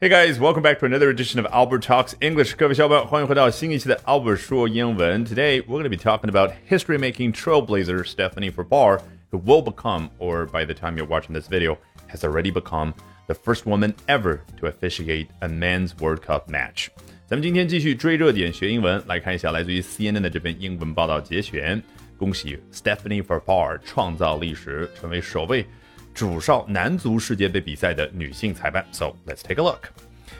Hey guys, welcome back to another edition of Albert Talks English. 各位小伙伴，欢迎回到新一期的 Albert 说英文。Today we're going to be talking about history-making trailblazer Stephanie Farbar, who will become, or by the time you're watching this video, has already become the first woman ever to officiate a men's World Cup match. 咱们今天继续追热点学英文，来看一下来自于 CNN 的这篇英文报道节选。恭喜 Stephanie Farbar 创造历史，成为首位 主少男足世界杯比赛的女性裁判。So let's take a look.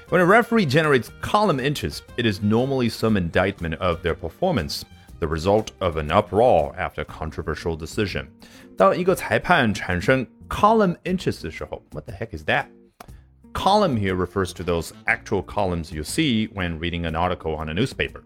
When a referee generates column inches, it is normally some indictment of their performance, the result of an uproar after a controversial decision. 当一个裁判产生 column inches 的时候，What the heck is that? Column here refers to those actual columns you see when reading an article on a newspaper.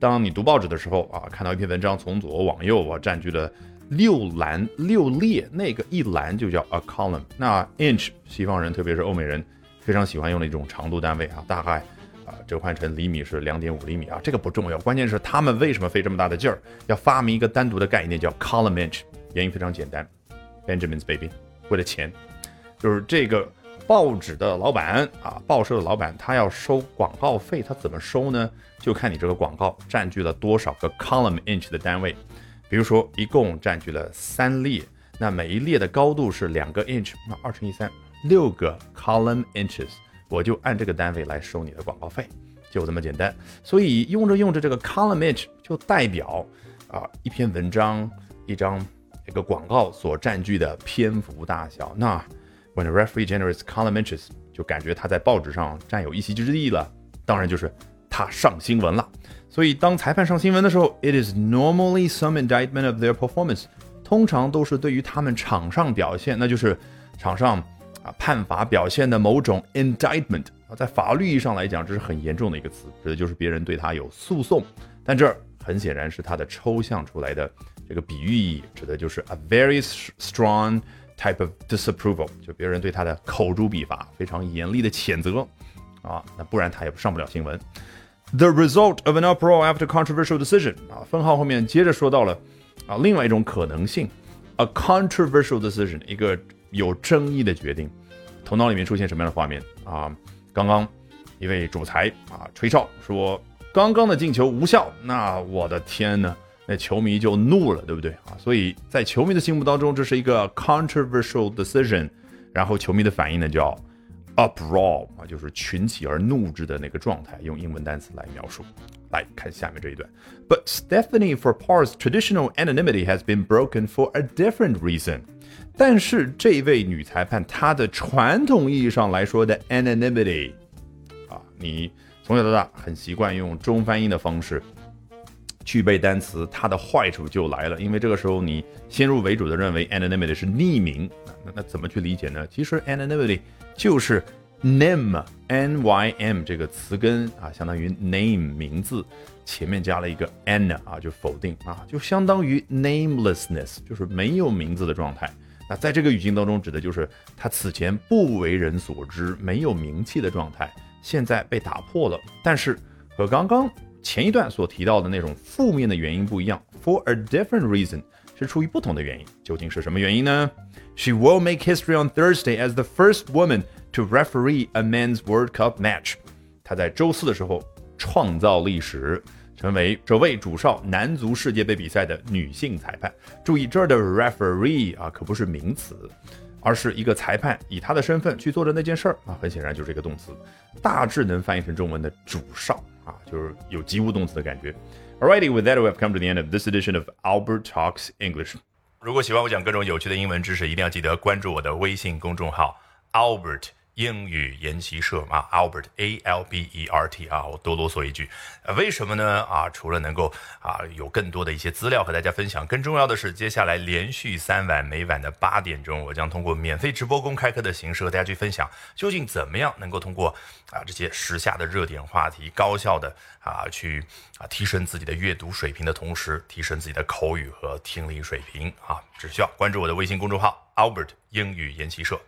当你读报纸的时候啊，看到一篇文章从左往右啊占据了 六栏六列，那个一栏就叫 a column。那 inch 西方人特别是欧美人非常喜欢用的一种长度单位啊，大概啊折换成厘米是两点五厘米啊，这个不重要，关键是他们为什么费这么大的劲儿要发明一个单独的概念叫 column inch？原因非常简单，Benjamin's baby，为了钱，就是这个。报纸的老板啊，报社的老板，他要收广告费，他怎么收呢？就看你这个广告占据了多少个 column inch 的单位。比如说，一共占据了三列，那每一列的高度是两个 inch，那二乘以三，六个 column inches，我就按这个单位来收你的广告费，就这么简单。所以用着用着，这个 column inch 就代表啊一篇文章、一张一个广告所占据的篇幅大小。那 When a referee generates column inches，就感觉他在报纸上占有一席之地了。当然就是他上新闻了。所以当裁判上新闻的时候，it is normally some indictment of their performance，通常都是对于他们场上表现，那就是场上啊判罚表现的某种 indictment 啊，在法律意义上来讲，这是很严重的一个词，指的就是别人对他有诉讼。但这很显然是他的抽象出来的这个比喻意义，指的就是 a very strong。type of disapproval，就别人对他的口诛笔伐，非常严厉的谴责啊，那不然他也上不了新闻。The result of an uproar after controversial decision 啊，分号后面接着说到了啊，另外一种可能性，a controversial decision，一个有争议的决定。头脑里面出现什么样的画面啊？刚刚一位主裁啊吹哨说刚刚的进球无效，那我的天呐！那球迷就怒了，对不对啊？所以在球迷的心目当中，这是一个 controversial decision，然后球迷的反应呢叫 uproar 啊，就是群起而怒之的那个状态，用英文单词来描述。来看下面这一段。But Stephanie for pars traditional anonymity has been broken for a different reason。但是这位女裁判她的传统意义上来说的 anonymity 啊，你从小到大很习惯用中翻英的方式。去背单词，它的坏处就来了，因为这个时候你先入为主的认为 anonymity 是匿名，那那怎么去理解呢？其实 anonymity 就是 name n y m 这个词根啊，相当于 name 名字，前面加了一个 an 啊，就否定啊，就相当于 namelessness，就是没有名字的状态。那在这个语境当中，指的就是他此前不为人所知、没有名气的状态，现在被打破了，但是和刚刚。前一段所提到的那种负面的原因不一样，for a different reason 是出于不同的原因，究竟是什么原因呢？She will make history on Thursday as the first woman to referee a men's World Cup match。她在周四的时候创造历史，成为首位主少男足世界杯比赛的女性裁判。注意这儿的 referee 啊，可不是名词，而是一个裁判以他的身份去做的那件事儿啊，很显然就是这个动词，大致能翻译成中文的主少。啊，就是有及物动词的感觉。Alrighty, with that, we have come to the end of this edition of Albert Talks English. 如果喜欢我讲各种有趣的英文知识，一定要记得关注我的微信公众号 Albert。 英语研习社啊，Albert A L B E R T 啊，我多啰嗦一句，为什么呢？啊，除了能够啊有更多的一些资料和大家分享，更重要的是，接下来连续三晚，每晚的八点钟，我将通过免费直播公开课的形式和大家去分享，究竟怎么样能够通过啊这些时下的热点话题，高效的啊去啊提升自己的阅读水平的同时，提升自己的口语和听力水平啊，只需要关注我的微信公众号 Albert 英语研习社。